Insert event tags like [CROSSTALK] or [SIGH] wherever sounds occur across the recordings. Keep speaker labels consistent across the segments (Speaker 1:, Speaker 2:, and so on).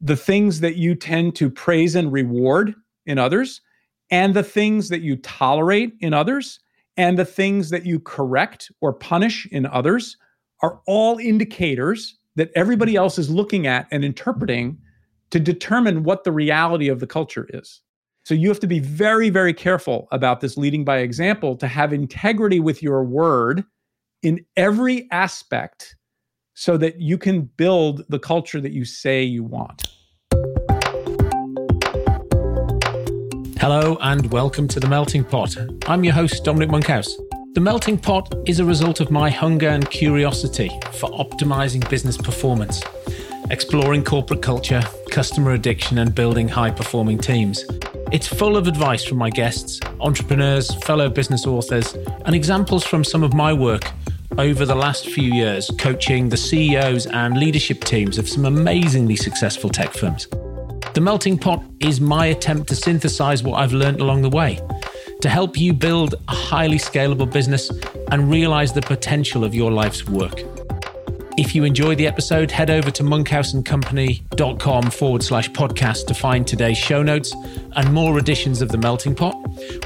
Speaker 1: the things that you tend to praise and reward in others, and the things that you tolerate in others, and the things that you correct or punish in others are all indicators that everybody else is looking at and interpreting to determine what the reality of the culture is. So you have to be very, very careful about this leading by example to have integrity with your word in every aspect so that you can build the culture that you say you want.
Speaker 2: Hello, and welcome to The Melting Pot. I'm your host, Dominic Monkhouse. The Melting Pot is a result of my hunger and curiosity for optimizing business performance, exploring corporate culture, customer addiction, and building high performing teams. It's full of advice from my guests, entrepreneurs, fellow business authors, and examples from some of my work over the last few years coaching the CEOs and leadership teams of some amazingly successful tech firms. The Melting Pot is my attempt to synthesize what I've learned along the way to help you build a highly scalable business and realize the potential of your life's work. If you enjoy the episode, head over to monkhouseandcompany.com forward slash podcast to find today's show notes and more editions of The Melting Pot.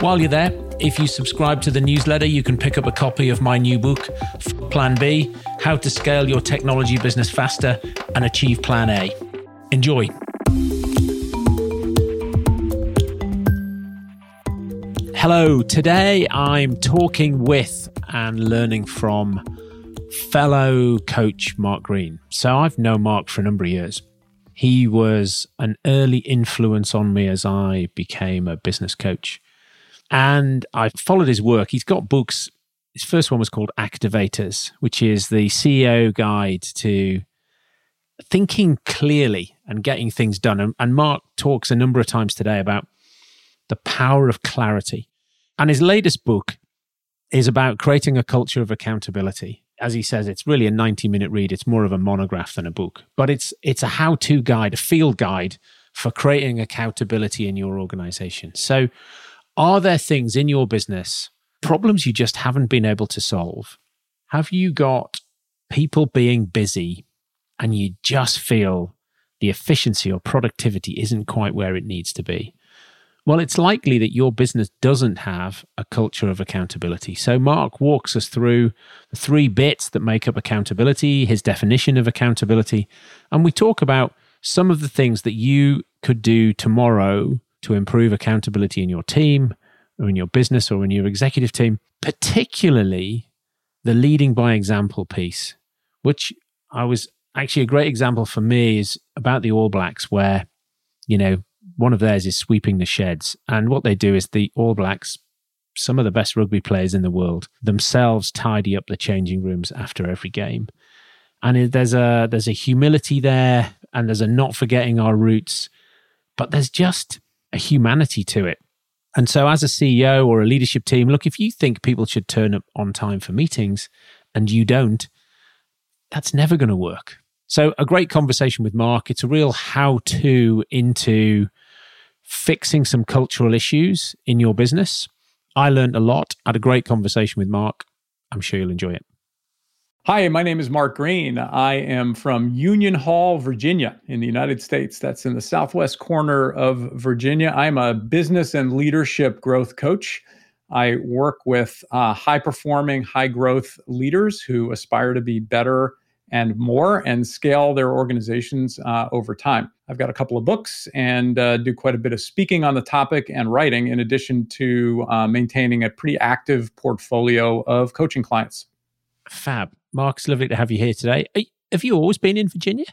Speaker 2: While you're there, if you subscribe to the newsletter, you can pick up a copy of my new book, Plan B How to Scale Your Technology Business Faster and Achieve Plan A. Enjoy. Hello, today I'm talking with and learning from fellow coach Mark Green. So I've known Mark for a number of years. He was an early influence on me as I became a business coach. And I followed his work. He's got books. His first one was called Activators, which is the CEO guide to thinking clearly and getting things done. And, and Mark talks a number of times today about the power of clarity. And his latest book is about creating a culture of accountability. As he says, it's really a 90 minute read. It's more of a monograph than a book, but it's, it's a how to guide, a field guide for creating accountability in your organization. So, are there things in your business, problems you just haven't been able to solve? Have you got people being busy and you just feel the efficiency or productivity isn't quite where it needs to be? Well, it's likely that your business doesn't have a culture of accountability. So, Mark walks us through the three bits that make up accountability, his definition of accountability, and we talk about some of the things that you could do tomorrow to improve accountability in your team or in your business or in your executive team, particularly the leading by example piece, which I was actually a great example for me is about the All Blacks, where, you know, one of theirs is sweeping the sheds. And what they do is the All Blacks, some of the best rugby players in the world, themselves tidy up the changing rooms after every game. And there's a there's a humility there, and there's a not forgetting our roots, but there's just a humanity to it. And so, as a CEO or a leadership team, look, if you think people should turn up on time for meetings and you don't, that's never going to work. So, a great conversation with Mark. It's a real how to into fixing some cultural issues in your business. I learned a lot. Had a great conversation with Mark. I'm sure you'll enjoy it.
Speaker 1: Hi, my name is Mark Green. I am from Union Hall, Virginia, in the United States. That's in the southwest corner of Virginia. I'm a business and leadership growth coach. I work with uh, high performing, high growth leaders who aspire to be better and more and scale their organizations uh, over time. I've got a couple of books and uh, do quite a bit of speaking on the topic and writing, in addition to uh, maintaining a pretty active portfolio of coaching clients.
Speaker 2: Fab. Mark, it's lovely to have you here today. Have you always been in Virginia?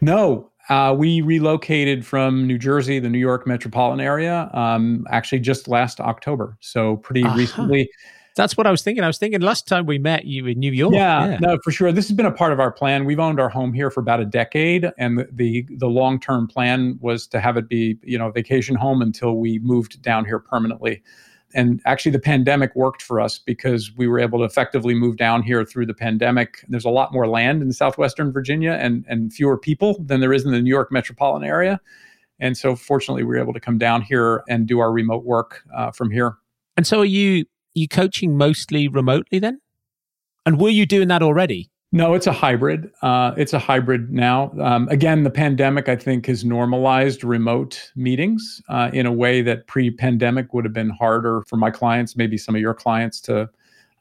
Speaker 1: No, uh, we relocated from New Jersey, the New York metropolitan area, um, actually just last October. So pretty uh-huh. recently.
Speaker 2: That's what I was thinking. I was thinking last time we met you in New York.
Speaker 1: Yeah, yeah, no, for sure. This has been a part of our plan. We've owned our home here for about a decade, and the the, the long term plan was to have it be you know vacation home until we moved down here permanently. And actually, the pandemic worked for us because we were able to effectively move down here through the pandemic. There's a lot more land in southwestern Virginia and and fewer people than there is in the New York metropolitan area. And so, fortunately, we were able to come down here and do our remote work uh, from here.
Speaker 2: And so, are you you coaching mostly remotely then? And were you doing that already?
Speaker 1: No, it's a hybrid. Uh, it's a hybrid now. Um, again, the pandemic, I think, has normalized remote meetings uh, in a way that pre pandemic would have been harder for my clients, maybe some of your clients to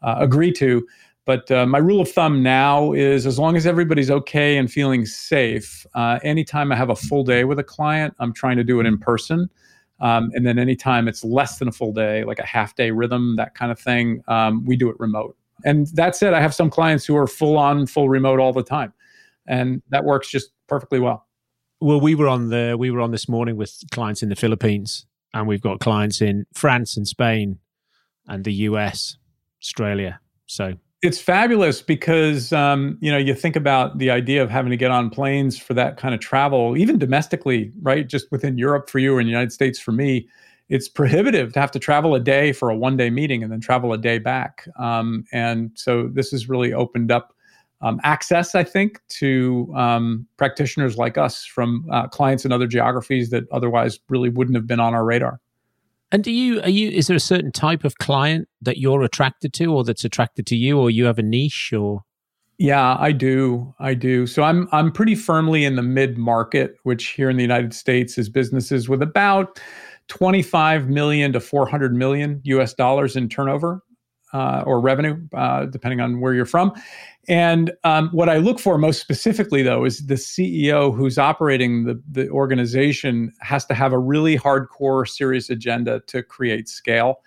Speaker 1: uh, agree to. But uh, my rule of thumb now is as long as everybody's okay and feeling safe, uh, anytime I have a full day with a client, I'm trying to do it in person. Um, and then anytime it's less than a full day, like a half day rhythm, that kind of thing, um, we do it remote. And that said, I have some clients who are full on, full remote all the time, and that works just perfectly well.
Speaker 2: Well, we were on the we were on this morning with clients in the Philippines, and we've got clients in France and Spain, and the US, Australia. So
Speaker 1: it's fabulous because um, you know you think about the idea of having to get on planes for that kind of travel, even domestically, right? Just within Europe for you in the United States for me it's prohibitive to have to travel a day for a one day meeting and then travel a day back. Um, and so this has really opened up um, access, I think, to um, practitioners like us from uh, clients in other geographies that otherwise really wouldn't have been on our radar.
Speaker 2: And do you are you is there a certain type of client that you're attracted to or that's attracted to you or you have a niche or
Speaker 1: yeah, I do. I do. So I'm I'm pretty firmly in the mid market, which here in the United States is businesses with about 25 million to 400 million US dollars in turnover uh, or revenue, uh, depending on where you're from. And um, what I look for most specifically, though, is the CEO who's operating the, the organization has to have a really hardcore, serious agenda to create scale.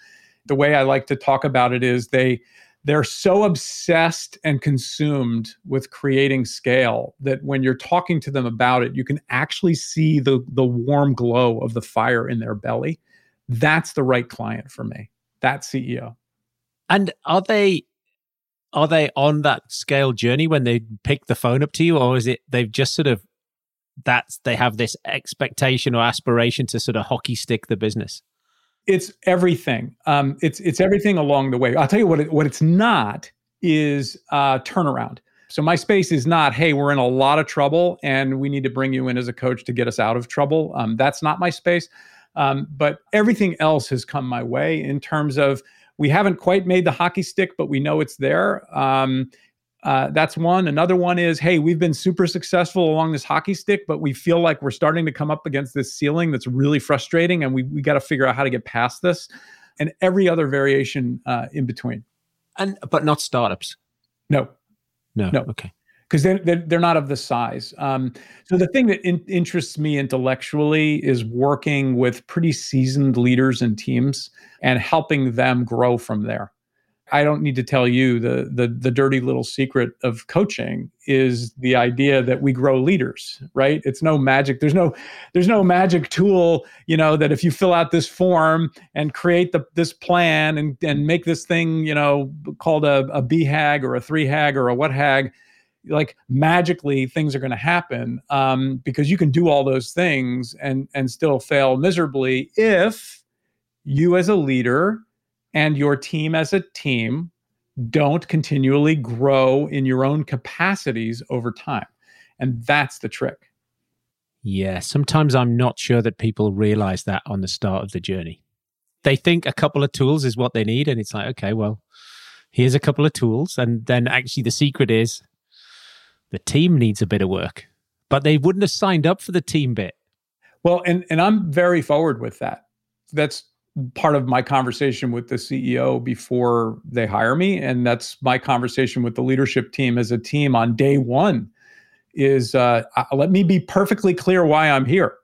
Speaker 1: The way I like to talk about it is they they're so obsessed and consumed with creating scale that when you're talking to them about it you can actually see the the warm glow of the fire in their belly. That's the right client for me that ceo
Speaker 2: and are they are they on that scale journey when they pick the phone up to you or is it they've just sort of that's they have this expectation or aspiration to sort of hockey stick the business
Speaker 1: it's everything. Um, it's it's everything along the way. I'll tell you what it, what it's not is uh, turnaround. So my space is not, hey, we're in a lot of trouble and we need to bring you in as a coach to get us out of trouble. Um, that's not my space. Um, but everything else has come my way in terms of we haven't quite made the hockey stick, but we know it's there. Um, uh, that's one. Another one is, hey, we've been super successful along this hockey stick, but we feel like we're starting to come up against this ceiling that's really frustrating, and we we got to figure out how to get past this, and every other variation uh, in between.
Speaker 2: And but not startups.
Speaker 1: No,
Speaker 2: no,
Speaker 1: no.
Speaker 2: Okay,
Speaker 1: because they're, they're, they're not of the size. Um, so the thing that in, interests me intellectually is working with pretty seasoned leaders and teams and helping them grow from there. I don't need to tell you the the the dirty little secret of coaching is the idea that we grow leaders, right? It's no magic. There's no there's no magic tool, you know, that if you fill out this form and create the this plan and and make this thing, you know, called a, a BHAG or a three hag or a what hag, like magically things are going to happen um, because you can do all those things and and still fail miserably if you as a leader and your team as a team don't continually grow in your own capacities over time. And that's the trick.
Speaker 2: Yeah, sometimes I'm not sure that people realize that on the start of the journey. They think a couple of tools is what they need. And it's like, okay, well, here's a couple of tools. And then actually, the secret is the team needs a bit of work, but they wouldn't have signed up for the team bit.
Speaker 1: Well, and, and I'm very forward with that. That's part of my conversation with the CEO before they hire me and that's my conversation with the leadership team as a team on day 1 is uh, let me be perfectly clear why I'm here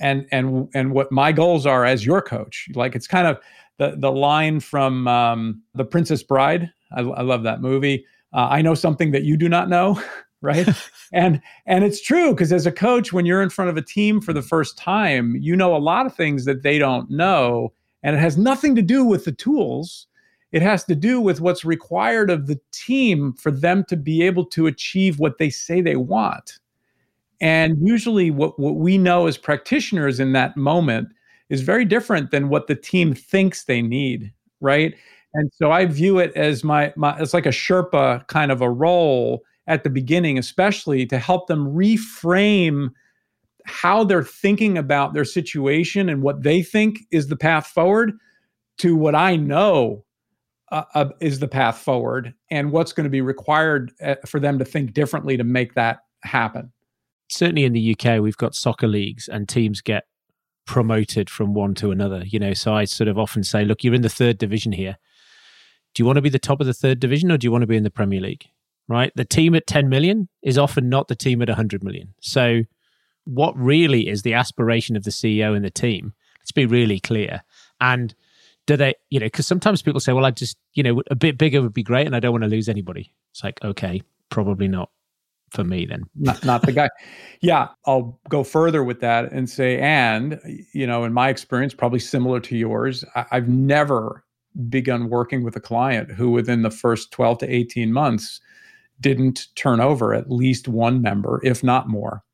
Speaker 1: and and and what my goals are as your coach. Like it's kind of the the line from um, the Princess Bride. I, I love that movie. Uh, I know something that you do not know [LAUGHS] right? [LAUGHS] And and it's true because as a coach when you're in front of a team for the first time you know a lot of things that they don't know and it has nothing to do with the tools. It has to do with what's required of the team for them to be able to achieve what they say they want. And usually, what, what we know as practitioners in that moment is very different than what the team thinks they need, right? And so I view it as my, my it's like a Sherpa kind of a role at the beginning, especially to help them reframe how they're thinking about their situation and what they think is the path forward to what I know uh, uh, is the path forward and what's going to be required uh, for them to think differently to make that happen.
Speaker 2: Certainly in the UK, we've got soccer leagues and teams get promoted from one to another. You know, so I sort of often say, look, you're in the third division here. Do you want to be the top of the third division or do you want to be in the Premier League? Right? The team at 10 million is often not the team at 100 million. So, what really is the aspiration of the CEO and the team? Let's be really clear. And do they, you know, because sometimes people say, well, I just, you know, a bit bigger would be great and I don't want to lose anybody. It's like, okay, probably not for me then.
Speaker 1: Not, not the guy. yeah, I'll go further with that and say, and, you know, in my experience, probably similar to yours, I, I've never begun working with a client who within the first 12 to 18 months didn't turn over at least one member, if not more,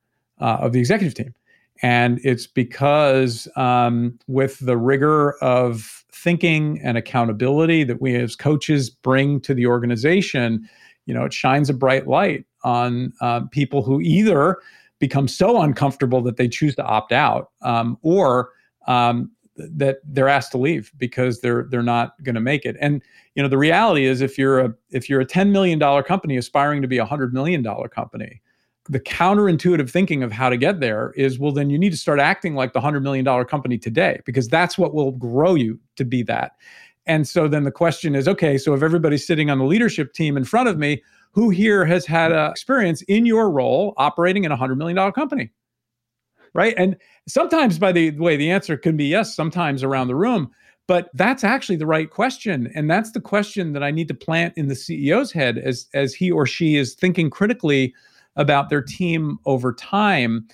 Speaker 1: uh, of the executive team. And it's because um, with the rigor of thinking and accountability that we as coaches bring to the organization, you know, it shines a bright light on uh, people who either become so uncomfortable that they choose to opt out, um, or um, that they're asked to leave because they're they're not going to make it. And you know, the reality is, if you're a if you're a ten million dollar company aspiring to be a hundred million dollar company, the counterintuitive thinking of how to get there is well then you need to start acting like the 100 million dollar company today because that's what will grow you to be that. And so then the question is okay so if everybody's sitting on the leadership team in front of me who here has had a experience in your role operating in a 100 million dollar company? Right? And sometimes by the way the answer can be yes sometimes around the room but that's actually the right question. And that's the question that i need to plant in the ceo's head as as he or she is thinking critically about their team over time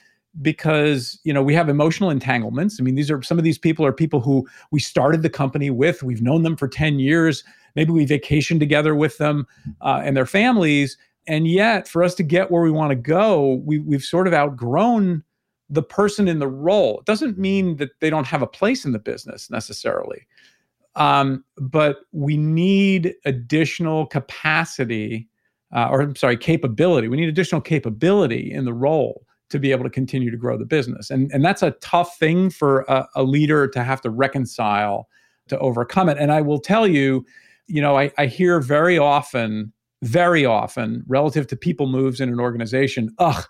Speaker 1: because you know we have emotional entanglements. I mean these are some of these people are people who we started the company with. We've known them for 10 years. Maybe we vacation together with them uh, and their families. And yet for us to get where we want to go we, we've sort of outgrown the person in the role. It doesn't mean that they don't have a place in the business necessarily um, but we need additional capacity uh, or I'm sorry, capability. We need additional capability in the role to be able to continue to grow the business. And, and that's a tough thing for a, a leader to have to reconcile to overcome it. And I will tell you, you know, I, I hear very often, very often, relative to people moves in an organization, ugh,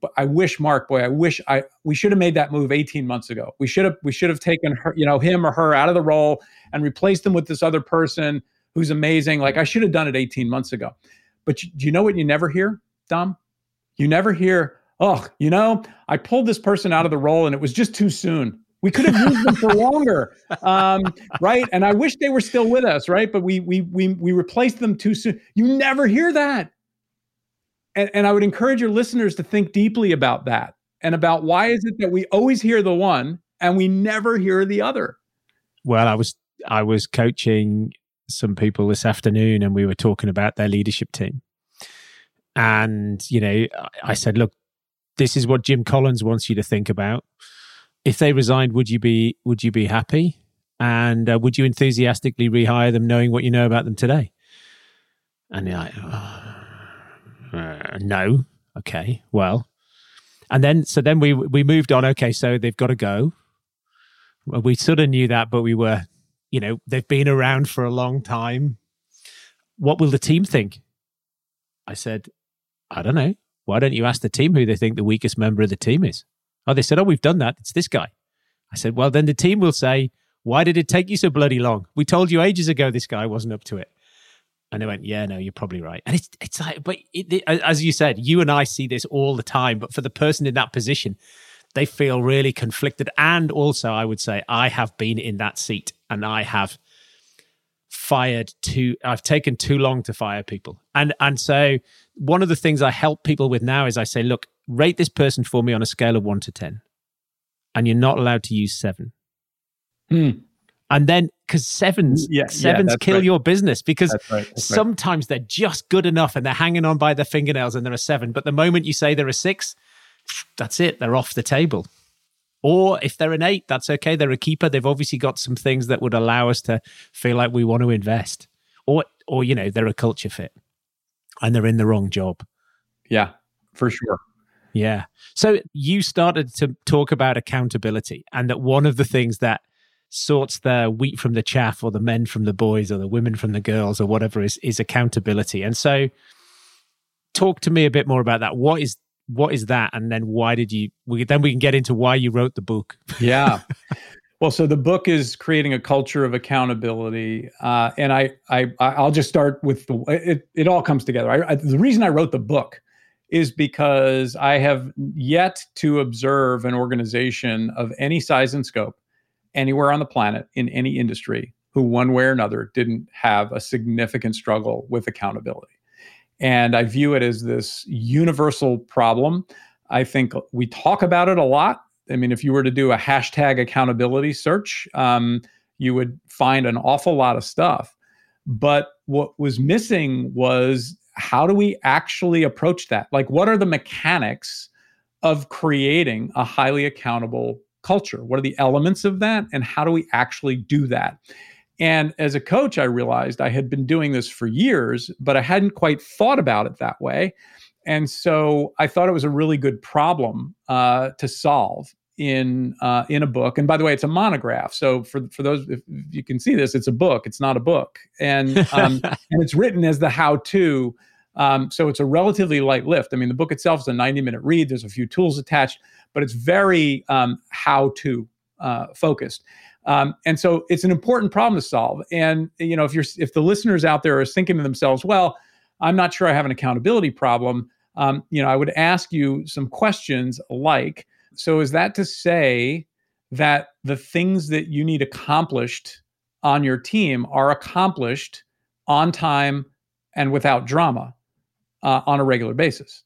Speaker 1: but I wish Mark, boy, I wish I we should have made that move 18 months ago. We should have we should have taken her, you know, him or her out of the role and replaced them with this other person who's amazing. Like I should have done it 18 months ago. But do you know what you never hear, Dom? You never hear, oh, you know, I pulled this person out of the role and it was just too soon. We could have used them for longer, [LAUGHS] um, right? And I wish they were still with us, right? But we we we we replaced them too soon. You never hear that, and and I would encourage your listeners to think deeply about that and about why is it that we always hear the one and we never hear the other.
Speaker 2: Well, I was I was coaching some people this afternoon and we were talking about their leadership team. And, you know, I said, look, this is what Jim Collins wants you to think about. If they resigned, would you be would you be happy? And uh, would you enthusiastically rehire them, knowing what you know about them today? And you're like, oh, uh, no, okay, well, and then so then we we moved on. Okay, so they've got to go. We sort of knew that, but we were you know, they've been around for a long time. What will the team think? I said, I don't know. Why don't you ask the team who they think the weakest member of the team is? Oh, they said, Oh, we've done that. It's this guy. I said, Well, then the team will say, Why did it take you so bloody long? We told you ages ago this guy wasn't up to it. And they went, Yeah, no, you're probably right. And it's it's like, but it, it, as you said, you and I see this all the time. But for the person in that position, they feel really conflicted. And also, I would say, I have been in that seat and I have fired too I've taken too long to fire people. And and so one of the things I help people with now is I say, look, rate this person for me on a scale of 1 to 10. And you're not allowed to use 7.
Speaker 1: Hmm.
Speaker 2: And then because sevens yeah, sevens yeah, kill right. your business because that's right, that's sometimes right. they're just good enough and they're hanging on by their fingernails and they're a seven. But the moment you say they're a six, that's it. They're off the table. Or if they're an eight, that's okay. They're a keeper. They've obviously got some things that would allow us to feel like we want to invest. Or, or you know, they're a culture fit, and they're in the wrong job.
Speaker 1: Yeah, for sure.
Speaker 2: Yeah. So you started to talk about accountability, and that one of the things that sorts the wheat from the chaff or the men from the boys or the women from the girls or whatever is is accountability. And so talk to me a bit more about that. What is what is that and then why did you we, then we can get into why you wrote the book.
Speaker 1: yeah. [LAUGHS] Well, so the book is creating a culture of accountability, uh, and I, I, I'll just start with the. It, it all comes together. I, I, the reason I wrote the book is because I have yet to observe an organization of any size and scope anywhere on the planet in any industry who, one way or another, didn't have a significant struggle with accountability. And I view it as this universal problem. I think we talk about it a lot. I mean, if you were to do a hashtag accountability search, um, you would find an awful lot of stuff. But what was missing was how do we actually approach that? Like, what are the mechanics of creating a highly accountable culture? What are the elements of that? And how do we actually do that? And as a coach, I realized I had been doing this for years, but I hadn't quite thought about it that way. And so I thought it was a really good problem uh, to solve in uh, in a book. And by the way, it's a monograph. So for for those, if you can see this, it's a book. It's not a book, and um, [LAUGHS] and it's written as the how to. Um, so it's a relatively light lift. I mean, the book itself is a 90 minute read. There's a few tools attached, but it's very um, how to uh, focused. Um, and so it's an important problem to solve. And you know, if you're if the listeners out there are thinking to themselves, well, I'm not sure I have an accountability problem. Um, you know, I would ask you some questions like, so is that to say that the things that you need accomplished on your team are accomplished on time and without drama uh, on a regular basis?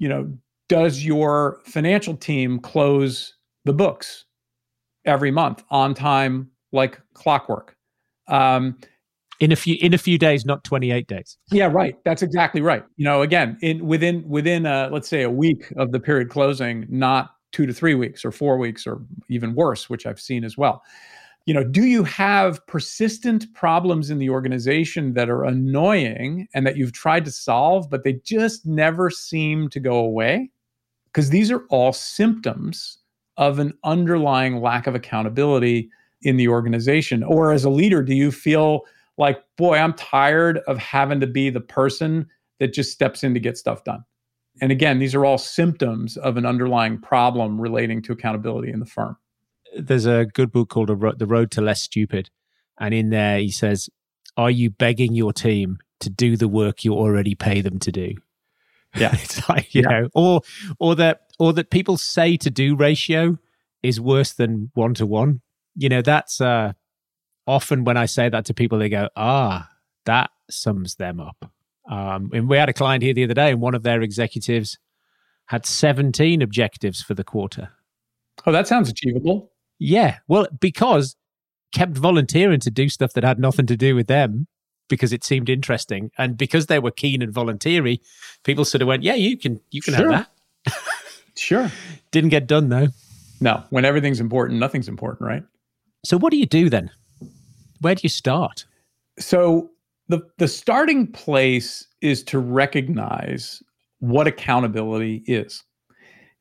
Speaker 1: You know, does your financial team close the books every month on time like clockwork? Um,
Speaker 2: in a few in a few days not 28 days
Speaker 1: yeah right that's exactly right you know again in within within uh, let's say a week of the period closing not two to three weeks or four weeks or even worse, which I've seen as well. You know, do you have persistent problems in the organization that are annoying and that you've tried to solve, but they just never seem to go away? Because these are all symptoms of an underlying lack of accountability in the organization. Or as a leader, do you feel like, boy, I'm tired of having to be the person that just steps in to get stuff done? And again, these are all symptoms of an underlying problem relating to accountability in the firm.
Speaker 2: There's a good book called The Road to Less Stupid. And in there, he says, Are you begging your team to do the work you already pay them to do? [LAUGHS]
Speaker 1: Yeah.
Speaker 2: it's like, you yeah. know, or, or that, or that people say to do ratio is worse than one to one. You know, that's, uh, often when I say that to people, they go, ah, that sums them up. Um, and we had a client here the other day, and one of their executives had 17 objectives for the quarter.
Speaker 1: Oh, that sounds achievable.
Speaker 2: Yeah. Well, because kept volunteering to do stuff that had nothing to do with them because it seemed interesting. And because they were keen and voluntary, people sort of went, Yeah, you can you can sure. have
Speaker 1: that. [LAUGHS] sure.
Speaker 2: Didn't get done though.
Speaker 1: No. When everything's important, nothing's important, right?
Speaker 2: So what do you do then? Where do you start?
Speaker 1: So the the starting place is to recognize what accountability is.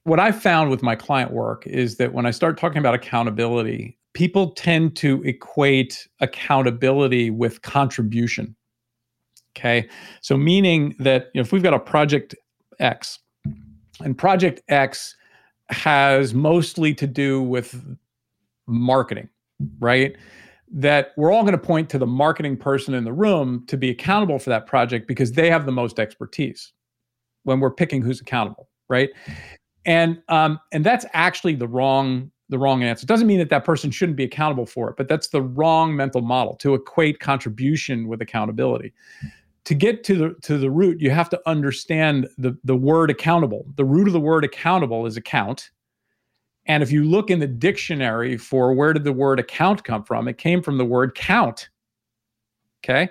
Speaker 1: What I've found with my client work is that when I start talking about accountability, people tend to equate accountability with contribution. Okay. So, meaning that you know, if we've got a project X and project X has mostly to do with marketing, right? that we're all going to point to the marketing person in the room to be accountable for that project because they have the most expertise when we're picking who's accountable right and um, and that's actually the wrong the wrong answer it doesn't mean that that person shouldn't be accountable for it but that's the wrong mental model to equate contribution with accountability to get to the to the root you have to understand the the word accountable the root of the word accountable is account and if you look in the dictionary for where did the word account come from, it came from the word count. Okay.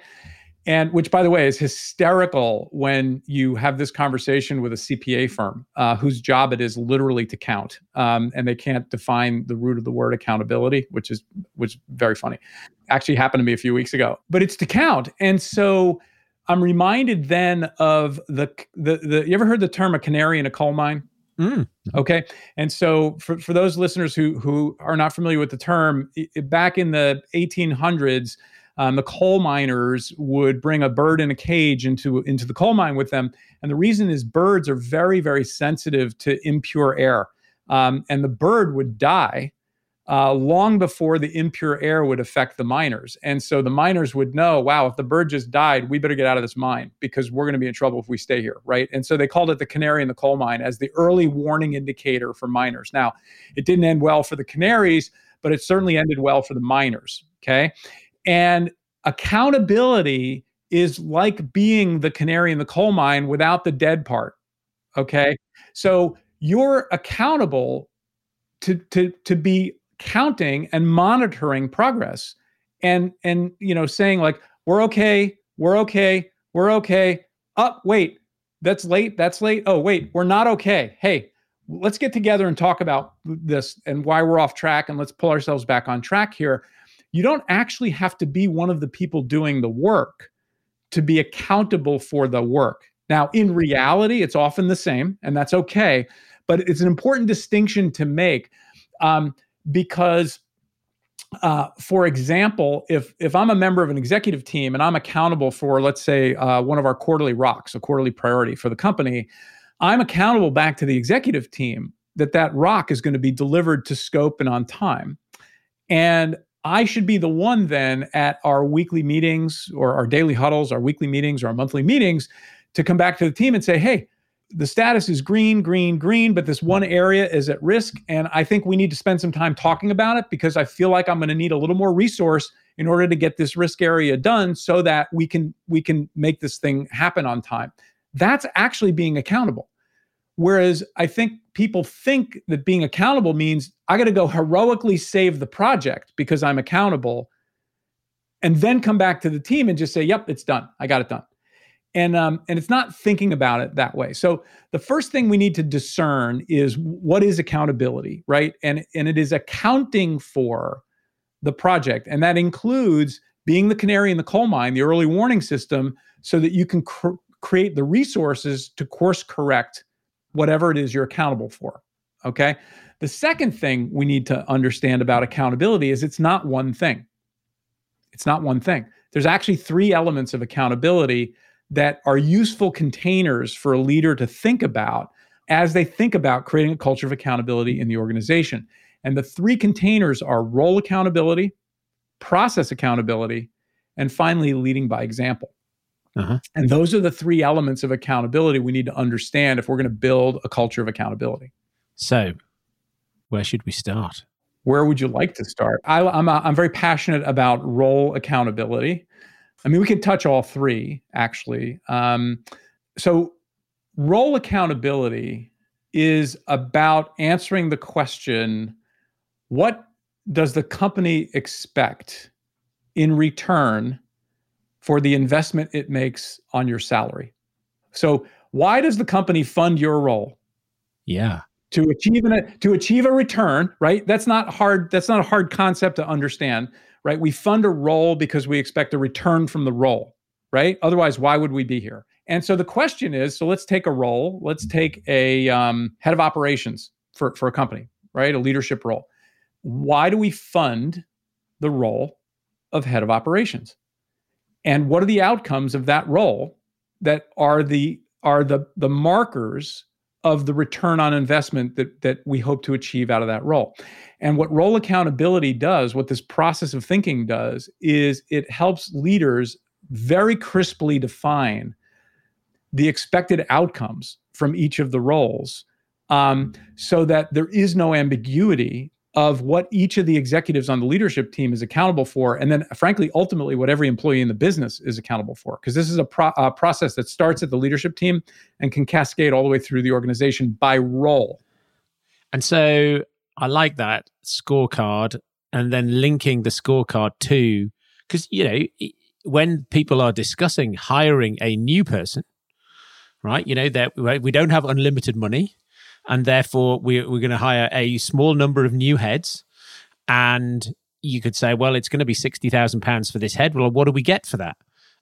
Speaker 1: And which, by the way, is hysterical when you have this conversation with a CPA firm uh, whose job it is literally to count, um, and they can't define the root of the word accountability, which is which is very funny. Actually, happened to me a few weeks ago, but it's to count. And so I'm reminded then of the the the. You ever heard the term a canary in a coal mine? Mm. Okay. And so for, for those listeners who who are not familiar with the term, it, back in the 1800s, um, the coal miners would bring a bird in a cage into into the coal mine with them, and the reason is birds are very very sensitive to impure air, um, and the bird would die uh, long before the impure air would affect the miners. And so the miners would know, wow, if the bird just died, we better get out of this mine because we're going to be in trouble if we stay here, right? And so they called it the canary in the coal mine as the early warning indicator for miners. Now, it didn't end well for the canaries, but it certainly ended well for the miners, okay? And accountability is like being the canary in the coal mine without the dead part, okay? So you're accountable to to to be counting and monitoring progress and and you know saying like we're okay we're okay we're okay. Up oh, wait that's late that's late. Oh wait we're not okay. Hey let's get together and talk about this and why we're off track and let's pull ourselves back on track here you don't actually have to be one of the people doing the work to be accountable for the work. Now in reality it's often the same and that's okay but it's an important distinction to make um, because uh, for example, if if I'm a member of an executive team and I'm accountable for, let's say, uh, one of our quarterly rocks, a quarterly priority for the company, I'm accountable back to the executive team that that rock is going to be delivered to scope and on time, and I should be the one then at our weekly meetings or our daily huddles, our weekly meetings or our monthly meetings to come back to the team and say, hey, the status is green, green, green, but this one area is at risk. And I think we need to spend some time talking about it because I feel like I'm going to need a little more resource in order to get this risk area done so that we can we can make this thing happen on time. That's actually being accountable. Whereas I think people think that being accountable means I got to go heroically save the project because I'm accountable and then come back to the team and just say, "Yep, it's done. I got it done." and um, and it's not thinking about it that way so the first thing we need to discern is what is accountability right and and it is accounting for the project and that includes being the canary in the coal mine the early warning system so that you can cr- create the resources to course correct whatever it is you're accountable for okay the second thing we need to understand about accountability is it's not one thing it's not one thing there's actually three elements of accountability that are useful containers for a leader to think about as they think about creating a culture of accountability in the organization. And the three containers are role accountability, process accountability, and finally, leading by example. Uh-huh. And those are the three elements of accountability we need to understand if we're going to build a culture of accountability.
Speaker 2: So, where should we start?
Speaker 1: Where would you like to start? I, am I'm, I'm very passionate about role accountability. I mean, we can touch all three actually. Um, so, role accountability is about answering the question what does the company expect in return for the investment it makes on your salary? So, why does the company fund your role?
Speaker 2: Yeah.
Speaker 1: To achieve an, to achieve a return, right? That's not hard. That's not a hard concept to understand right? We fund a role because we expect a return from the role, right? Otherwise, why would we be here? And so the question is so let's take a role, let's take a um, head of operations for, for a company, right? A leadership role. Why do we fund the role of head of operations? And what are the outcomes of that role that are the are the the markers of the return on investment that that we hope to achieve out of that role. And what role accountability does, what this process of thinking does, is it helps leaders very crisply define the expected outcomes from each of the roles um, so that there is no ambiguity of what each of the executives on the leadership team is accountable for and then frankly ultimately what every employee in the business is accountable for. Because this is a, pro- a, process that starts at the leadership team and can cascade all the way through the organization by role.
Speaker 2: And so i like that scorecard and then linking the scorecard to because you know when people are discussing hiring a new person right you know that we don't have unlimited money and therefore we, we're going to hire a small number of new heads and you could say well it's going to be 60000 pounds for this head well what do we get for that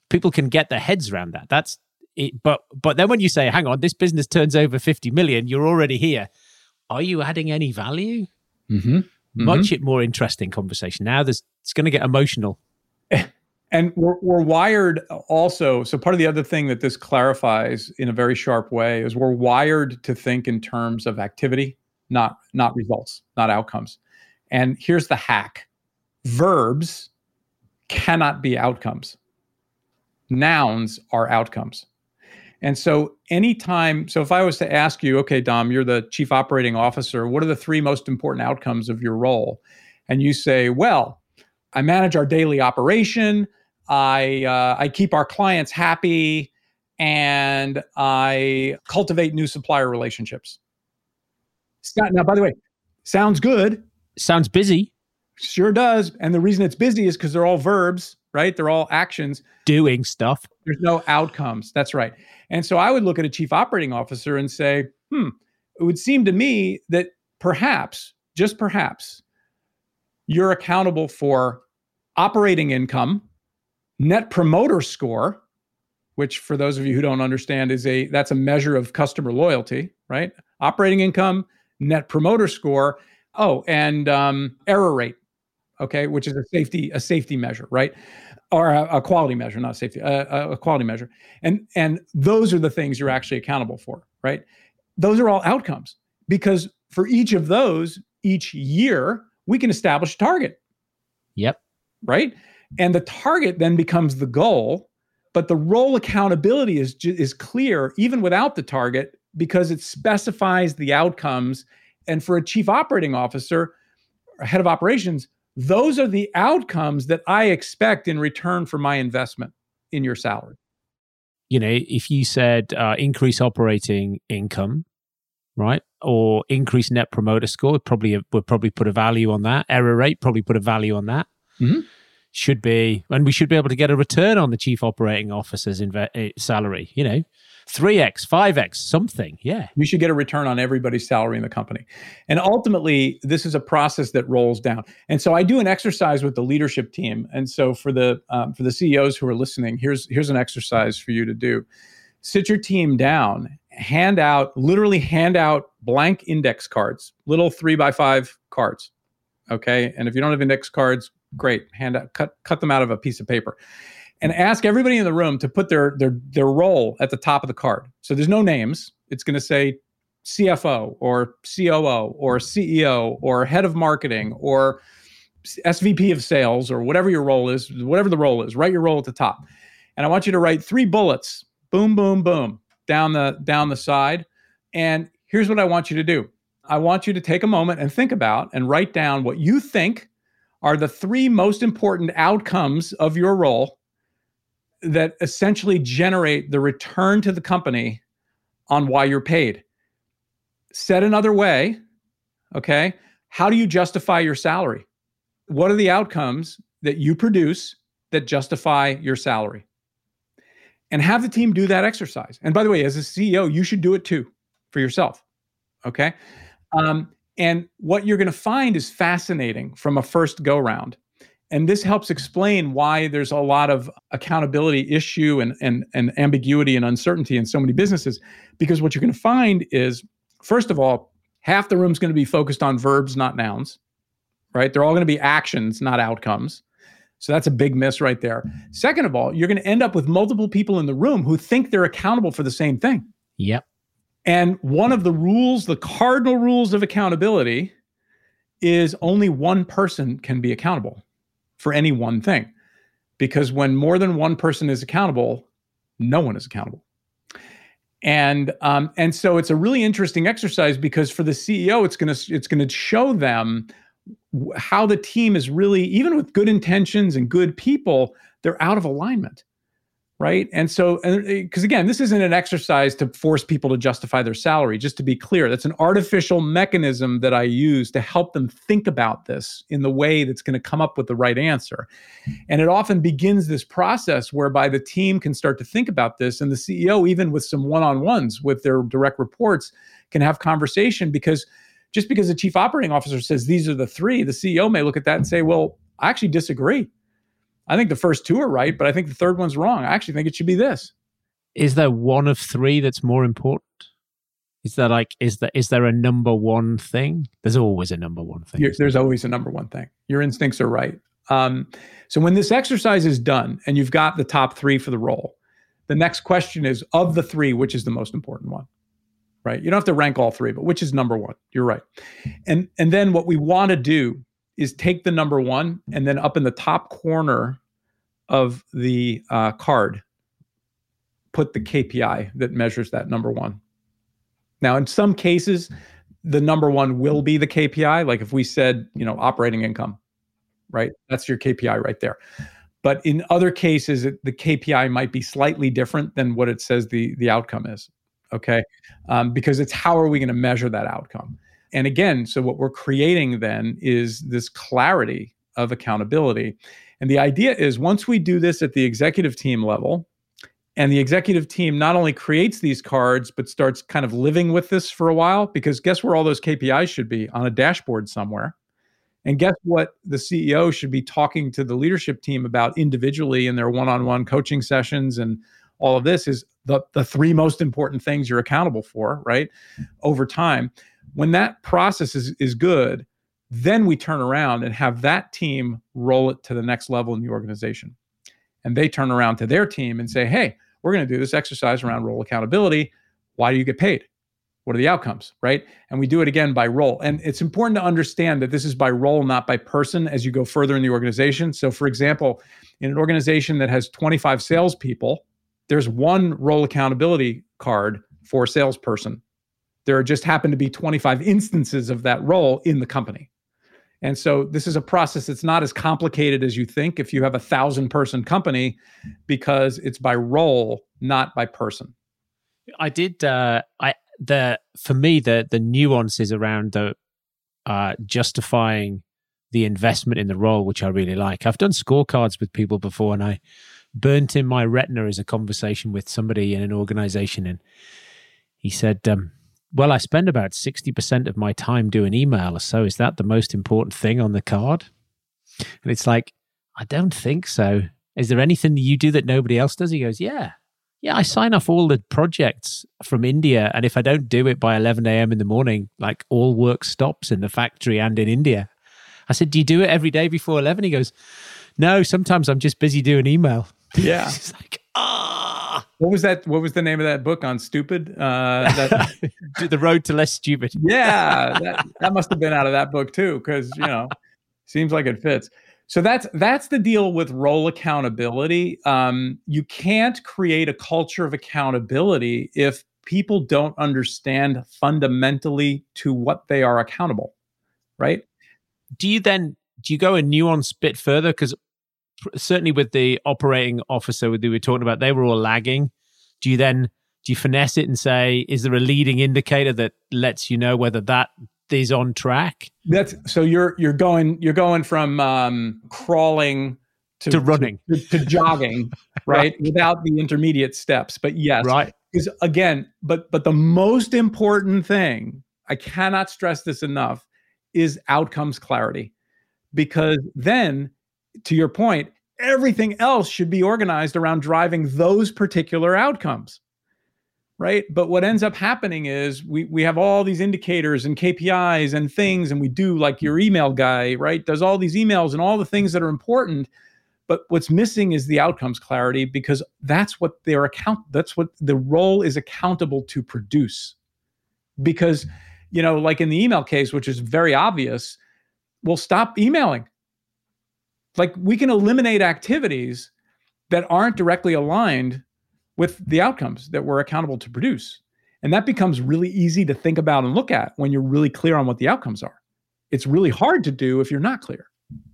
Speaker 2: people can get their heads around that that's it, but but then when you say, "Hang on, this business turns over fifty million, you're already here. Are you adding any value?
Speaker 1: Mm-hmm. Mm-hmm.
Speaker 2: Much more interesting conversation. Now, there's it's going to get emotional. [LAUGHS]
Speaker 1: And we're, we're wired also. So, part of the other thing that this clarifies in a very sharp way is we're wired to think in terms of activity, not, not results, not outcomes. And here's the hack verbs cannot be outcomes, nouns are outcomes. And so, anytime, so if I was to ask you, okay, Dom, you're the chief operating officer, what are the three most important outcomes of your role? And you say, well, I manage our daily operation. I uh, I keep our clients happy, and I cultivate new supplier relationships. Scott, now by the way, sounds good.
Speaker 2: Sounds busy.
Speaker 1: Sure does. And the reason it's busy is because they're all verbs, right? They're all actions.
Speaker 2: Doing stuff.
Speaker 1: There's no outcomes. That's right. And so I would look at a chief operating officer and say, hmm, it would seem to me that perhaps, just perhaps, you're accountable for operating income, net promoter score which for those of you who don't understand is a that's a measure of customer loyalty right? Operating income net promoter score. Oh and um, error rate okay which is a safety a safety measure right? Or a, a quality measure not safety a, a quality measure. And and those are the things you're actually accountable for right? Those are all outcomes because for each of those each year we can establish a target.
Speaker 2: Yep.
Speaker 1: Right and the target then becomes the goal but the role accountability is is clear even without the target because it specifies the outcomes. And for a chief operating officer head of operations those are the outcomes that i expect in return for my investment in your salary.
Speaker 2: You know if you said uh, increase operating income right or increase net promoter score it probably would probably put a value on that. Error rate probably put a value on that.
Speaker 1: Mm-hmm
Speaker 2: should be, and we should be able to get a return on the chief operating officer's inve- eh, salary. You know, three x, five x, something. Yeah,
Speaker 1: you should get a return on everybody's salary in the company, and ultimately, this is a process that rolls down. And so, I do an exercise with the leadership team. And so, for the um, for the CEOs who are listening, here's here's an exercise for you to do: sit your team down, hand out, literally hand out blank index cards, little three by five cards. Okay, and if you don't have index cards, great. Hand out cut cut them out of a piece of paper. And ask everybody in the room to put their their their role at the top of the card. So there's no names. It's going to say cfo or coo or ceo or head of marketing or svp of sales or whatever your role is whatever the role is. Write your role at the top. And i want you to write three bullets. Boom boom boom down the down the side. And here's what i want you to do. I want you to take a moment and think about and write down what you think are the three most important outcomes of your role that essentially generate the return to the company on why you're paid. Said another way, okay, how do you justify your salary? What are the outcomes that you produce that justify your salary? And have the team do that exercise. And by the way, as a CEO, you should do it too for yourself. Okay. Um, and what you're going to find is fascinating from a first go round. And this helps explain why there's a lot of accountability issue and, and, and ambiguity and uncertainty in so many businesses. Because what you're going to find is, first of all, half the room's going to be focused on verbs, not nouns, right? They're all going to be actions, not outcomes. So that's a big miss right there. Second of all, you're going to end up with multiple people in the room who think they're accountable for the same thing.
Speaker 2: Yep.
Speaker 1: And one of the rules, the cardinal rules of accountability, is only one person can be accountable for any one thing. Because when more than one person is accountable, no one is accountable. And um, and so it's a really interesting exercise because for the CEO, it's gonna it's gonna show them how the team is really, even with good intentions and good people, they're out of alignment right? And so because uh, again this isn't an exercise to force people to justify their salary just to be clear. That's an artificial mechanism that i use to help them think about this in the way that's going to come up with the right answer. And it often begins this process whereby the team can start to think about this and the ceo even with some one-on-ones with their direct reports can have conversation because just because the chief operating officer says these are the three the ceo may look at that and say well i actually disagree I think the first two are right, but I think the third one's wrong. I actually think it should be this.
Speaker 2: is there one of three that's more important? Is there like is there is there a number one thing? There's always a number one thing.
Speaker 1: You're, there's always a number one thing. Your instincts are right. Um, so when this exercise is done and you've got the top three for the role, the next question is of the three, which is the most important one? Right. You don't have to rank all three, but which is number one? You're right. And and then what we want to do is take the number one and then up in the top corner of the uh, card, put the KPI that measures that number one. Now, in some cases, the number one will be the KPI. Like if we said, you know, operating income, right? That's your KPI right there. But in other cases, it, the KPI might be slightly different than what it says the the outcome is. Okay, um, because it's how are we going to measure that outcome? And again, so what we're creating then is this clarity of accountability. And the idea is once we do this at the executive team level, and the executive team not only creates these cards, but starts kind of living with this for a while, because guess where all those KPIs should be? On a dashboard somewhere. And guess what? The CEO should be talking to the leadership team about individually in their one on one coaching sessions and all of this is the, the three most important things you're accountable for, right? Over time. When that process is, is good, then we turn around and have that team roll it to the next level in the organization. And they turn around to their team and say, hey, we're going to do this exercise around role accountability. Why do you get paid? What are the outcomes, right? And we do it again by role. And it's important to understand that this is by role, not by person as you go further in the organization. So, for example, in an organization that has 25 salespeople, there's one role accountability card for salesperson. There just happen to be 25 instances of that role in the company. And so this is a process that's not as complicated as you think if you have a thousand person company because it's by role, not by person.
Speaker 2: I did uh I the for me the the nuances around the uh justifying the investment in the role, which I really like. I've done scorecards with people before and I burnt in my retina as a conversation with somebody in an organization and he said, um, well, I spend about 60% of my time doing email. So is that the most important thing on the card? And it's like, I don't think so. Is there anything that you do that nobody else does? He goes, Yeah. Yeah, I sign off all the projects from India. And if I don't do it by 11 a.m. in the morning, like all work stops in the factory and in India. I said, Do you do it every day before 11? He goes, No, sometimes I'm just busy doing email.
Speaker 1: Yeah. [LAUGHS] it's like, ah. [LAUGHS] What was that? What was the name of that book on stupid? Uh, that, [LAUGHS]
Speaker 2: the road to less stupid. [LAUGHS]
Speaker 1: yeah, that, that must have been out of that book too, because you know, seems like it fits. So that's that's the deal with role accountability. Um, you can't create a culture of accountability if people don't understand fundamentally to what they are accountable, right?
Speaker 2: Do you then do you go a nuance bit further? Because certainly with the operating officer that we were talking about, they were all lagging. Do you then do you finesse it and say, is there a leading indicator that lets you know whether that is on track?
Speaker 1: That's so you're you're going you're going from um, crawling to,
Speaker 2: to running
Speaker 1: to, to, to jogging, [LAUGHS] right? right? Without the intermediate steps. But yes,
Speaker 2: right.
Speaker 1: Because again, but but the most important thing, I cannot stress this enough, is outcomes clarity. Because then to your point, everything else should be organized around driving those particular outcomes. Right. But what ends up happening is we, we have all these indicators and KPIs and things, and we do like your email guy, right? Does all these emails and all the things that are important. But what's missing is the outcomes clarity because that's what their account, that's what the role is accountable to produce. Because, you know, like in the email case, which is very obvious, we'll stop emailing like we can eliminate activities that aren't directly aligned with the outcomes that we're accountable to produce. And that becomes really easy to think about and look at when you're really clear on what the outcomes are. It's really hard to do if you're not clear.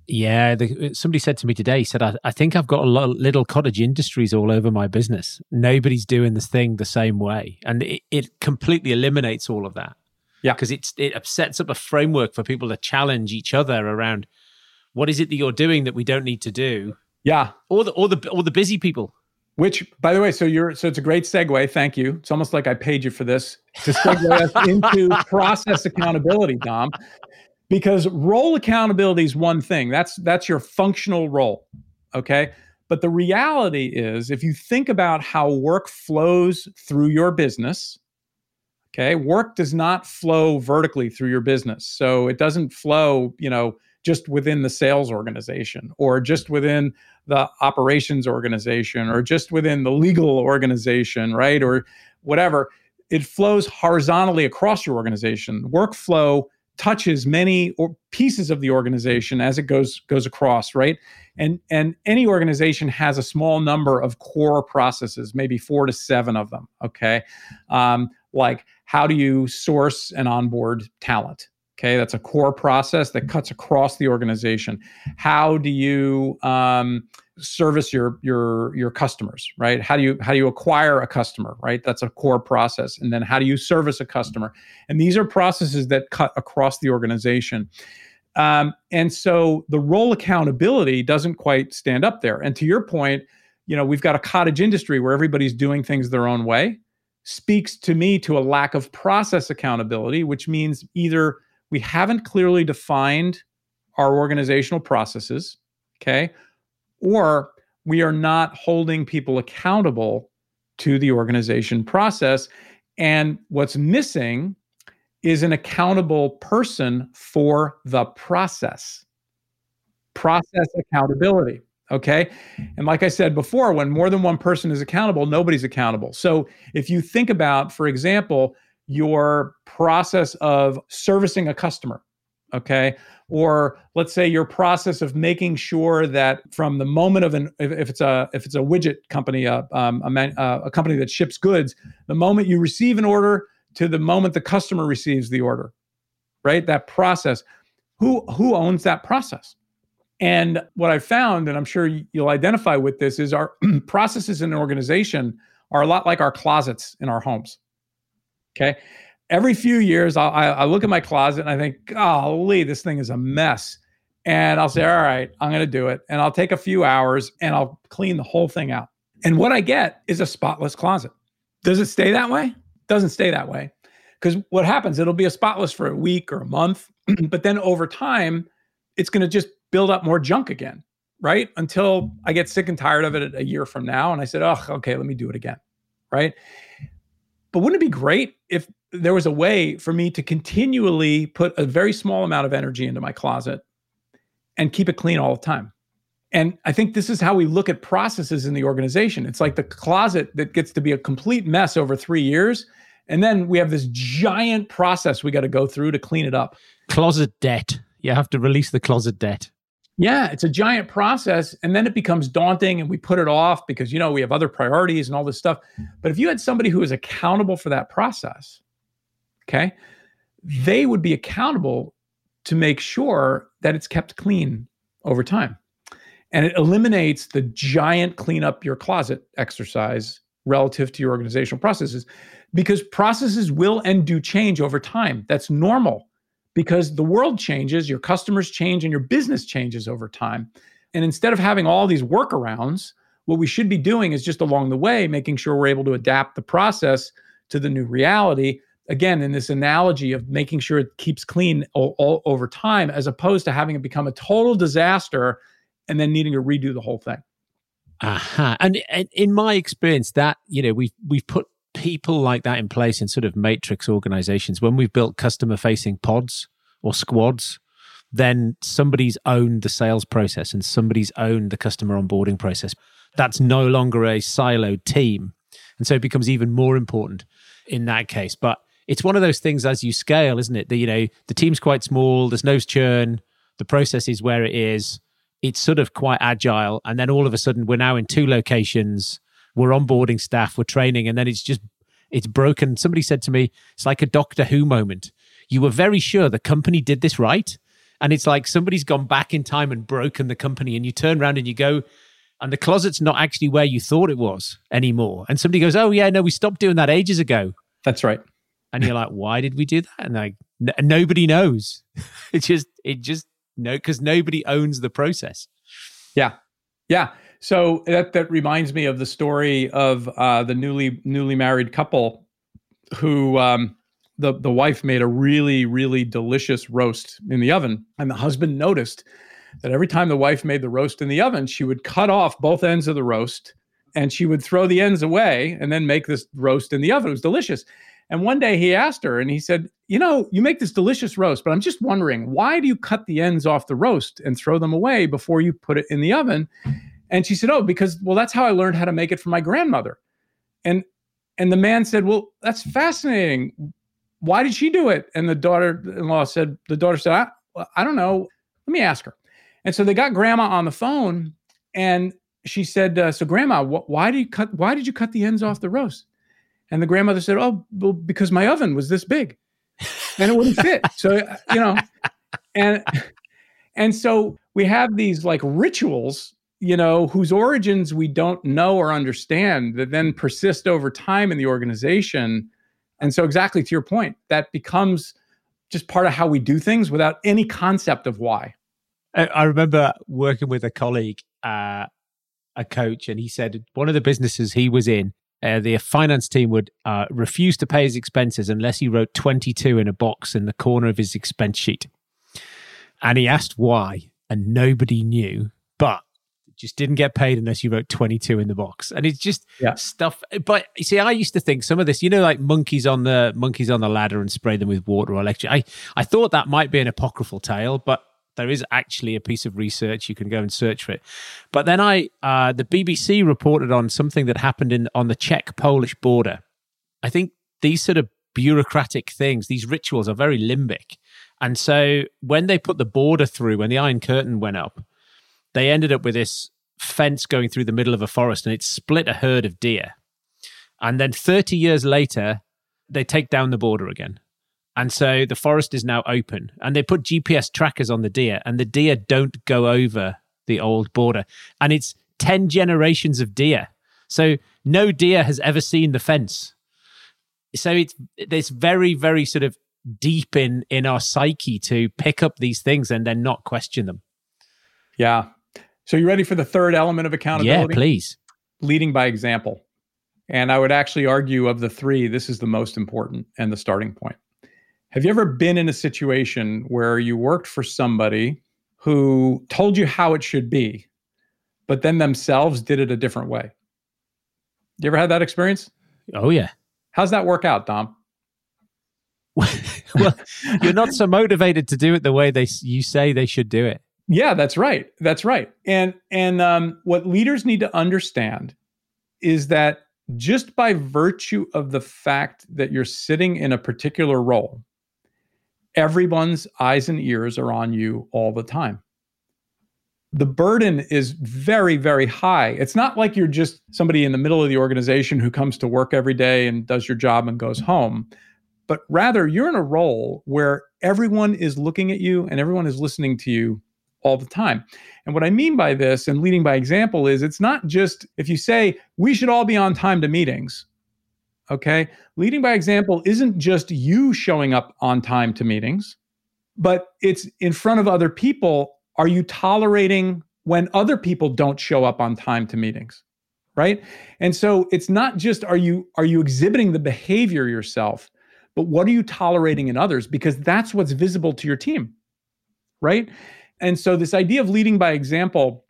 Speaker 2: Yeah, the, somebody said to me today, he said, I, I think I've got a lot of little cottage industries all over my business. Nobody's doing this thing the same way. And it, it completely eliminates all of that.
Speaker 1: Yeah.
Speaker 2: Because it's it sets up a framework for people to challenge each other around what is it that you're doing that we don't need to do?
Speaker 1: Yeah.
Speaker 2: Or the or the or the busy people.
Speaker 1: Which, by the way, so you're so it's a great segue. Thank you. It's almost like I paid you for this to segue us [LAUGHS] into process accountability, Dom. Because role accountability is one thing. That's that's your functional role. Okay. But the reality is, if you think about how work flows through your business, okay, work does not flow vertically through your business. So it doesn't flow, you know, just within the sales organization or just within the operations organization or just within the legal organization, right? Or whatever. It flows horizontally across your organization. Workflow touches many or pieces of the organization as it goes goes across right and and any organization has a small number of core processes maybe four to seven of them okay um, like how do you source and onboard talent okay that's a core process that cuts across the organization. How do you um, service your your your customers right? How do you how do you acquire a customer right? That's a core process. And then how do you service a customer? And these are processes that cut across the organization. Um, and so the role accountability doesn't quite stand up there. And to your point you know we've got a cottage industry where everybody's doing things their own way speaks to me to a lack of process accountability which means either we haven't clearly defined our organizational processes okay or we are not holding people accountable to the organization process. And what's missing is an accountable person for the process. Process accountability. Okay. And like I said before, when more than one person is accountable, nobody's accountable. So if you think about, for example, your process of servicing a customer, okay, or let's say your process of making sure that from the moment of an if, if it's a if it's a widget company uh, um, a, man, uh, a company that ships goods the moment you receive an order to the moment the customer receives the order right? That process. Who who owns that process? And what i found and i'm sure you'll identify with this is our [CLEARS THROAT] processes in an organization are a lot like our closets in our homes okay every few years, I, I look at my closet and I think, golly, this thing is a mess. And I'll say, all right, I'm going to do it. And I'll take a few hours and I'll clean the whole thing out. And what I get is a spotless closet. Does it stay that way? Doesn't stay that way. Because what happens, it'll be a spotless for a week or a month. [CLEARS THROAT] but then over time, it's going to just build up more junk again, right? Until I get sick and tired of it a year from now. And I said, oh, okay, let me do it again, right? But wouldn't it be great if there was a way for me to continually put a very small amount of energy into my closet and keep it clean all the time. And I think this is how we look at processes in the organization. It's like the closet that gets to be a complete mess over three years. And then we have this giant process we got to go through to clean it up.
Speaker 2: Closet debt. You have to release the closet debt.
Speaker 1: Yeah, it's a giant process. And then it becomes daunting and we put it off because, you know, we have other priorities and all this stuff. Mm-hmm. But if you had somebody who is accountable for that process, okay, they would be accountable to make sure that it's kept clean over time. And it eliminates the giant clean up your closet exercise relative to your organizational processes because processes will and do change over time. That's normal because the world changes, your customers change, and your business changes over time. And instead of having all these workarounds, what we should be doing is just along the way making sure we're able to adapt the process to the new reality again in this analogy of making sure it keeps clean all, all, over time as opposed to having it become a total disaster and then needing to redo the whole thing
Speaker 2: uh-huh. and, and in my experience that you know we've we've put people like that in place in sort of matrix organizations when we've built customer facing pods or squads then somebody's owned the sales process and somebody's owned the customer onboarding process that's no longer a siloed team and so it becomes even more important in that case but it's one of those things as you scale, isn't it? That you know the team's quite small, there's no churn, the process is where it is. It's sort of quite agile, and then all of a sudden we're now in two locations. We're onboarding staff, we're training, and then it's just it's broken. Somebody said to me, it's like a Doctor Who moment. You were very sure the company did this right, and it's like somebody's gone back in time and broken the company, and you turn around and you go, and the closet's not actually where you thought it was anymore. And somebody goes, "Oh yeah, no, we stopped doing that ages ago."
Speaker 1: That's right
Speaker 2: and you're like, why did we do that? And like, n- nobody knows. [LAUGHS] it just, it just no, because nobody owns the process.
Speaker 1: Yeah, yeah. So that that reminds me of the story of uh, the newly newly married couple who um, the the wife made a really really delicious roast in the oven, and the husband noticed that every time the wife made the roast in the oven, she would cut off both ends of the roast and she would throw the ends away and then make this roast in the oven. It was delicious. And one day he asked her and he said, You know, you make this delicious roast, but I'm just wondering, why do you cut the ends off the roast and throw them away before you put it in the oven? And she said, Oh, because, well, that's how I learned how to make it from my grandmother. And and the man said, Well, that's fascinating. Why did she do it? And the daughter in law said, The daughter said, I, I don't know. Let me ask her. And so they got grandma on the phone and she said, uh, So, grandma, wh- why, did you cut, why did you cut the ends off the roast? And the grandmother said, Oh, well, because my oven was this big and it wouldn't [LAUGHS] fit. So, uh, you know, and, and so we have these like rituals, you know, whose origins we don't know or understand that then persist over time in the organization. And so, exactly to your point, that becomes just part of how we do things without any concept of why.
Speaker 2: I remember working with a colleague, uh, a coach, and he said one of the businesses he was in, uh, the finance team would uh, refuse to pay his expenses unless he wrote 22 in a box in the corner of his expense sheet. And he asked why, and nobody knew, just didn't get paid unless you wrote 22 in the box. And it's just yeah. stuff. But you see, I used to think some of this, you know, like monkeys on the monkeys on the ladder and spray them with water or electric. I, I thought that might be an apocryphal tale, but there is actually a piece of research you can go and search for it but then i uh, the bbc reported on something that happened in on the czech polish border i think these sort of bureaucratic things these rituals are very limbic and so when they put the border through when the iron curtain went up they ended up with this fence going through the middle of a forest and it split a herd of deer and then 30 years later they take down the border again and so the forest is now open and they put GPS trackers on the deer and the deer don't go over the old border. And it's 10 generations of deer. So no deer has ever seen the fence. So it's it's very, very sort of deep in in our psyche to pick up these things and then not question them.
Speaker 1: Yeah. So you ready for the third element of accountability?
Speaker 2: Yeah, please.
Speaker 1: Leading by example. And I would actually argue of the three, this is the most important and the starting point. Have you ever been in a situation where you worked for somebody who told you how it should be, but then themselves did it a different way? You ever had that experience?
Speaker 2: Oh, yeah.
Speaker 1: How's that work out, Dom? [LAUGHS]
Speaker 2: well, you're not so motivated to do it the way they you say they should do it.
Speaker 1: Yeah, that's right. That's right. And and um, what leaders need to understand is that just by virtue of the fact that you're sitting in a particular role, everyone's eyes and ears are on you all the time. The burden is very, very high. It's not like you're just somebody in the middle of the organization who comes to work every day and does your job and goes home, but rather you're in a role where everyone is looking at you and everyone is listening to you all the time. And what I mean by this and leading by example is it's not just if you say we should all be on time to meetings, Okay. Leading by example isn't just you showing up on time to meetings, but it's in front of other people. Are you tolerating when other people don't show up on time to meetings? Right. And so it's not just are you are you exhibiting the behavior yourself, but what are you tolerating in others? Because that's what's visible to your team. Right. And so this idea of leading by example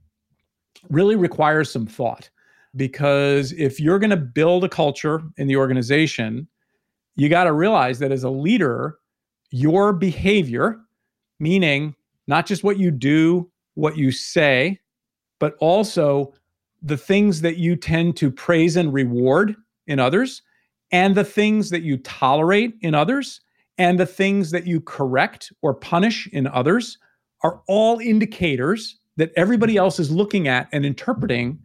Speaker 1: really requires some thought because if you're going to build a culture in the organization, you got to realize that as a leader, your behavior, meaning not just what you do, what you say, but also the things that you tend to praise and reward in others, and the things that you tolerate in others, and the things that you correct or punish in others are all indicators that everybody else is looking at and interpreting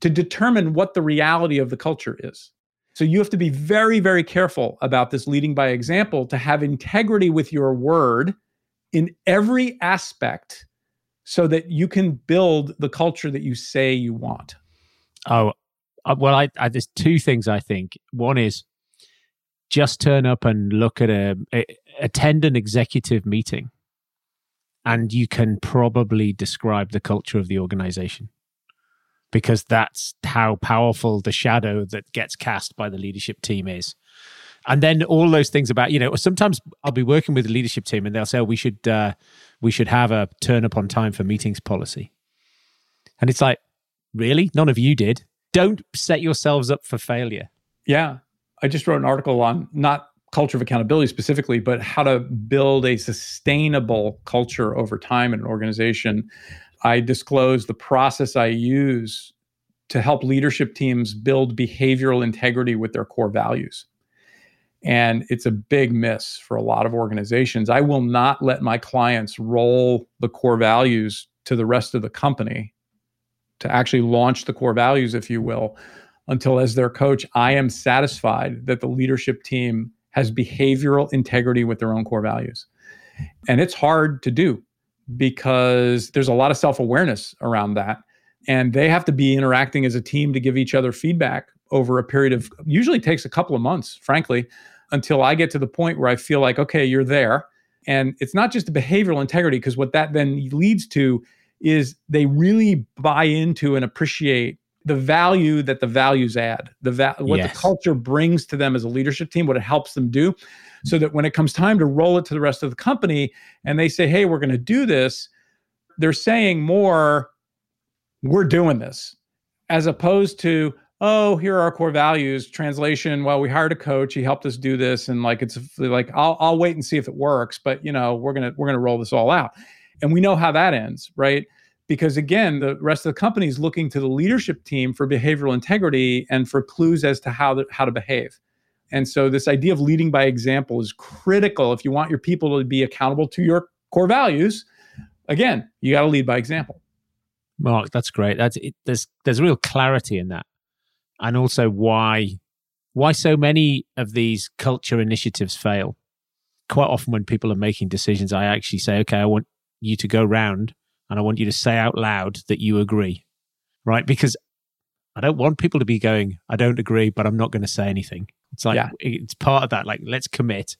Speaker 1: to determine what the reality of the culture is. So you have to be very, very careful about this leading by example to have integrity with your word in every aspect so that you can build the culture that you say you want.
Speaker 2: Oh, uh, well, I, I there's two things I think. One is just turn up and look at a, a attend an executive meeting and you can probably describe the culture of the organization because that's how powerful the shadow that gets cast by the leadership team is. And then all those things about you know sometimes I'll be working with the leadership team and they'll say oh, we should uh, we should have a turn up on time for meetings policy, and it's like really none of you did. Don't set yourselves up for failure.
Speaker 1: Yeah, I just wrote an article on not culture of accountability specifically, but how to build a sustainable culture over time in an organization. I disclose the process I use to help leadership teams build behavioral integrity with their core values. And it's a big miss for a lot of organizations. I will not let my clients roll the core values to the rest of the company to actually launch the core values, if you will, until as their coach, I am satisfied that the leadership team has behavioral integrity with their own core values. And it's hard to do because there's a lot of self awareness around that. And they have to be interacting as a team to give each other feedback over a period of usually takes a couple of months, frankly, until I get to the point where I feel like, okay, you're there. And it's not just the behavioral integrity, because what that then leads to is they really buy into and appreciate the value that the values add, the va- what yes. the culture brings to them as a leadership team, what it helps them do, so that when it comes time to roll it to the rest of the company and they say, "Hey, we're going to do this," they're saying more, "We're doing this," as opposed to, "Oh, here are our core values." Translation: Well, we hired a coach. He helped us do this, and like it's like I'll I'll wait and see if it works, but you know we're gonna we're gonna roll this all out, and we know how that ends, right? Because again the rest of the company is looking to the leadership team for behavioral integrity and for clues as to how, how to behave. And so this idea of leading by example is critical if you want your people to be accountable to your core values. Again you got to lead by example.
Speaker 2: Mark that's great. That's it, there's there's real clarity in that. And also why why so many of these culture initiatives fail. Quite often when people are making decisions i actually say okay i want you to go round and I want you to say out loud that you agree, right? Because I don't want people to be going, I don't agree, but I'm not going to say anything. It's like yeah. it's part of that. Like, let's commit.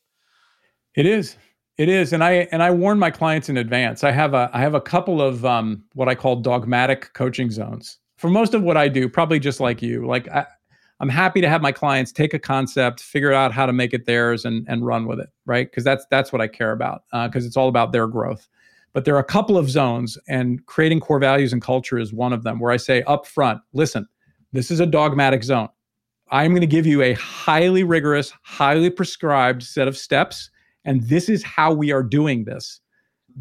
Speaker 1: It is. It is, and I and I warn my clients in advance. I have a I have a couple of um, what I call dogmatic coaching zones for most of what I do. Probably just like you. Like I, I'm happy to have my clients take a concept, figure out how to make it theirs, and and run with it, right? Because that's that's what I care about. Because uh, it's all about their growth. But there are a couple of zones, and creating core values and culture is one of them, where I say up front, listen, this is a dogmatic zone. I'm going to give you a highly rigorous, highly prescribed set of steps. And this is how we are doing this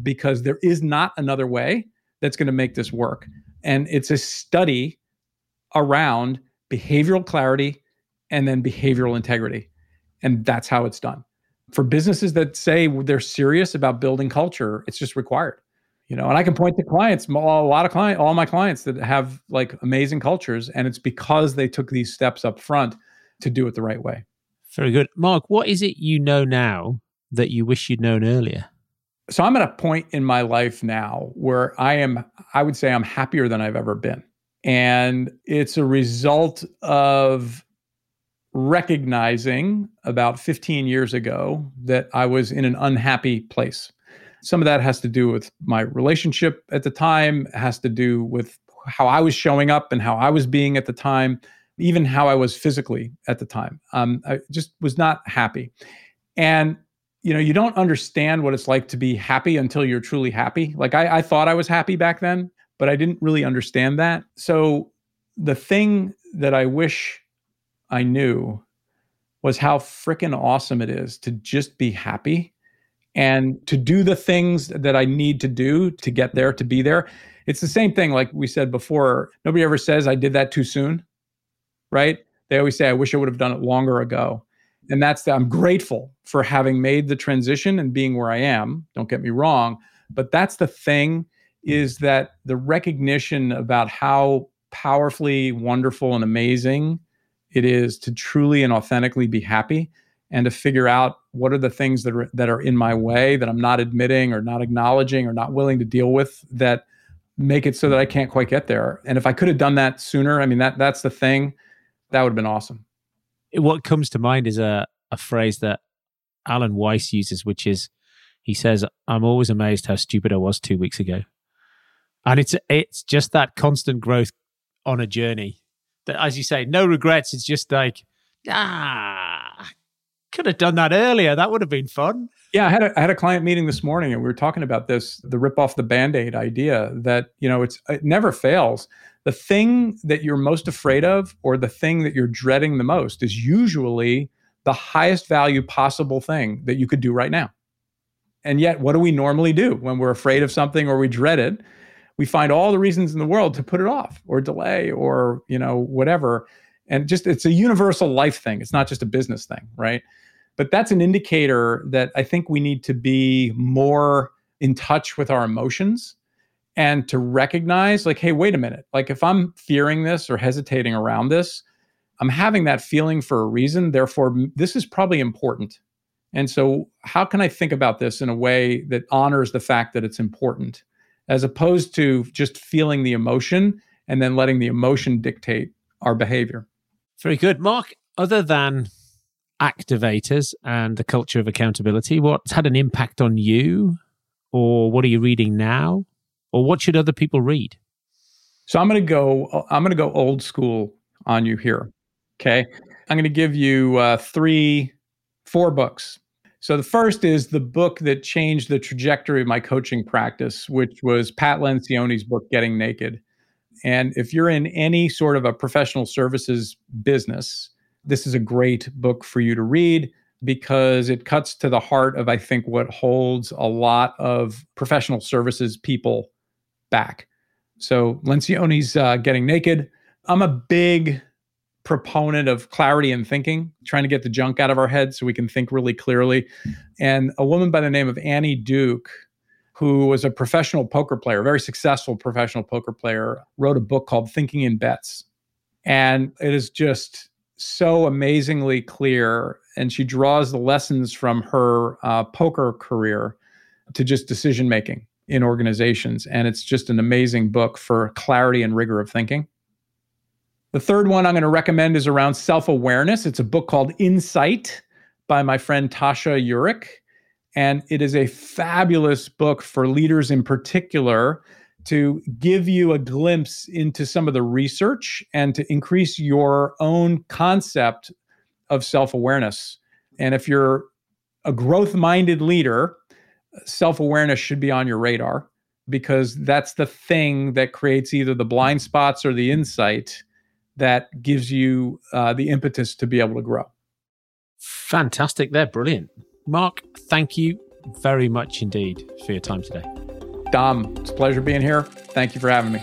Speaker 1: because there is not another way that's going to make this work. And it's a study around behavioral clarity and then behavioral integrity. And that's how it's done for businesses that say they're serious about building culture, it's just required. You know, and I can point to clients, a lot of clients, all my clients that have like amazing cultures, and it's because they took these steps up front to do it the right way.
Speaker 2: Very good. Mark, what is it you know now that you wish you'd known earlier?
Speaker 1: So I'm at a point in my life now where I am, I would say I'm happier than I've ever been. And it's a result of recognizing about 15 years ago that I was in an unhappy place. Some of that has to do with my relationship at the time, has to do with how I was showing up and how I was being at the time, even how I was physically at the time. Um, I just was not happy. And you know, you don't understand what it's like to be happy until you're truly happy. Like I, I thought I was happy back then, but I didn't really understand that. So the thing that I wish I knew was how freaking awesome it is to just be happy and to do the things that I need to do to get there, to be there. It's the same thing, like we said before. Nobody ever says, I did that too soon, right? They always say, I wish I would have done it longer ago. And that's the, I'm grateful for having made the transition and being where I am. Don't get me wrong. But that's the thing is that the recognition about how powerfully wonderful and amazing it is to truly and authentically be happy and to figure out what are the things that are that are in my way that I'm not admitting or not acknowledging or not willing to deal with that make it so that I can't quite get there. And if I could have done that sooner, I mean that that's the thing, that would have been awesome.
Speaker 2: What comes to mind is a a phrase that Alan Weiss uses, which is he says, "I'm always amazed how stupid I was two weeks ago," and it's it's just that constant growth on a journey as you say, no regrets. It's just like, ah, Could have done that earlier. That would have been fun.
Speaker 1: Yeah, I had a, I had a client meeting this morning, and we were talking about this the rip off the band aid idea that you know it's it never fails. The thing that you're most afraid of, or the thing that you're dreading the most, is usually the highest value possible thing that you could do right now. And yet, what do we normally do when we're afraid of something or we dread it? We find all the reasons in the world to put it off or delay or you know whatever. And just it's a universal life thing. It's not just a business thing, right? But that's an indicator that I think we need to be more in touch with our emotions and to recognize, like, hey, wait a minute. Like, if I'm fearing this or hesitating around this, I'm having that feeling for a reason. Therefore, this is probably important. And so, how can I think about this in a way that honors the fact that it's important, as opposed to just feeling the emotion and then letting the emotion dictate our behavior?
Speaker 2: Very good. Mark, other than activators and the culture of accountability, what's had an impact on you? Or what are you reading now? Or what should other people read?
Speaker 1: So I'm going to go I'm going to go old school on you here. Okay? I'm going to give you uh, 3 four books. So the first is the book that changed the trajectory of my coaching practice, which was Pat Lencioni's book Getting Naked. And if you're in any sort of a professional services business, this is a great book for you to read because it cuts to the heart of, I think, what holds a lot of professional services people back. So Lencioni's uh, Getting Naked. I'm a big proponent of clarity and thinking, trying to get the junk out of our heads so we can think really clearly. And a woman by the name of Annie Duke, who was a professional poker player, very successful professional poker player, wrote a book called Thinking in Bets. And it is just so amazingly clear, and she draws the lessons from her uh, poker career to just decision making in organizations. And it's just an amazing book for clarity and rigor of thinking. The third one I'm going to recommend is around self awareness. It's a book called Insight by my friend Tasha Eurich. And it is a fabulous book for leaders in particular to give you a glimpse into some of the research and to increase your own concept of self awareness. And if you're a growth minded leader, self awareness should be on your radar because that's the thing that creates either the blind spots or the insight that gives you uh, the impetus to be able to grow.
Speaker 2: Fantastic. They're brilliant. Mark, thank you very much indeed for your time today.
Speaker 1: Dom, it's a pleasure being here. Thank you for having me.